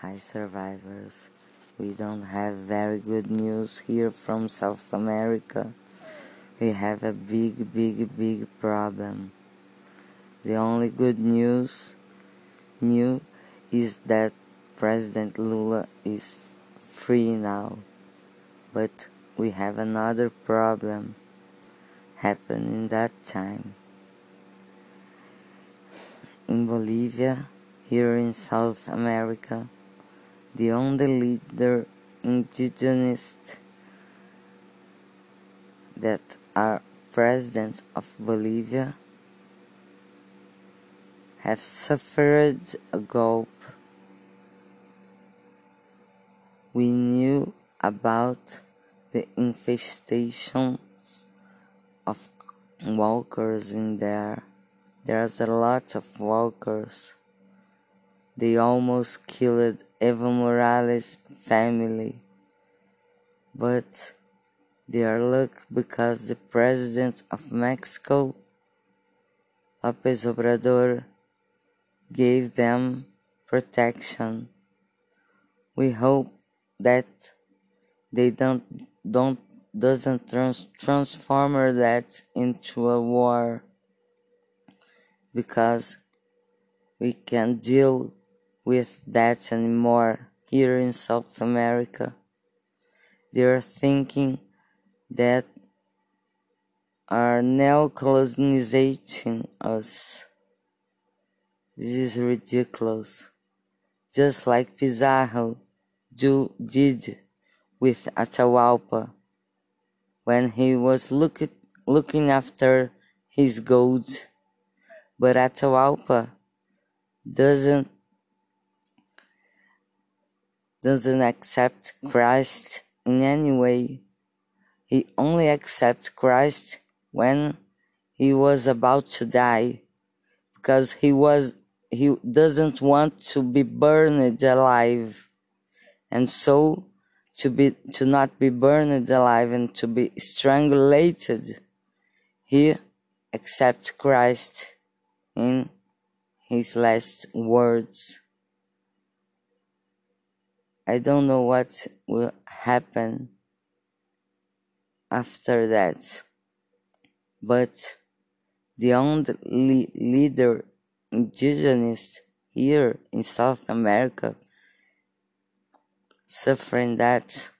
Hi survivors, we don't have very good news here from South America. We have a big, big, big problem. The only good news new is that President Lula is free now. But we have another problem happen in that time. In Bolivia, here in South America, the only leader indigenous that are presidents of Bolivia have suffered a gulp. We knew about the infestations of walkers in there. There's a lot of walkers. They almost killed Evo Morales' family. But they are lucky because the president of Mexico, López Obrador, gave them protection. We hope that they don't don't doesn't trans transform that into a war because we can deal with that anymore here in South America. They are thinking that are now colonizing us. This is ridiculous. Just like Pizarro do, did with Atahualpa when he was look, looking after his gold. But Atahualpa doesn't doesn't accept mm. Christ in any way. He only accepts Christ when he was about to die because he was he doesn't want to be burned alive and so to be to not be burned alive and to be strangulated he accepts Christ in his last words I don't know what will happen after that. But the only leader indigenous here in South America suffering that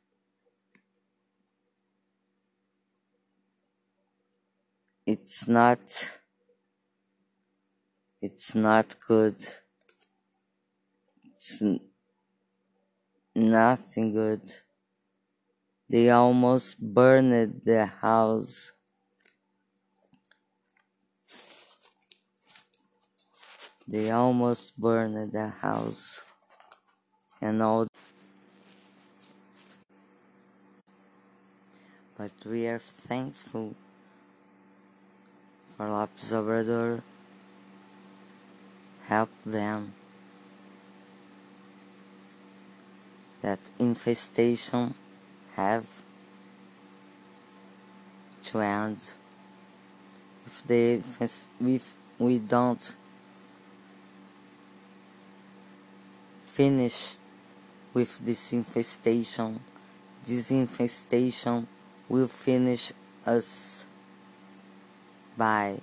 it's not it's not good it's nothing good. They almost burned the house. They almost burned the house and all. But we are thankful for Lopez Obrador help them. That infestation have to end if they if we don't finish with this infestation this infestation will finish us bye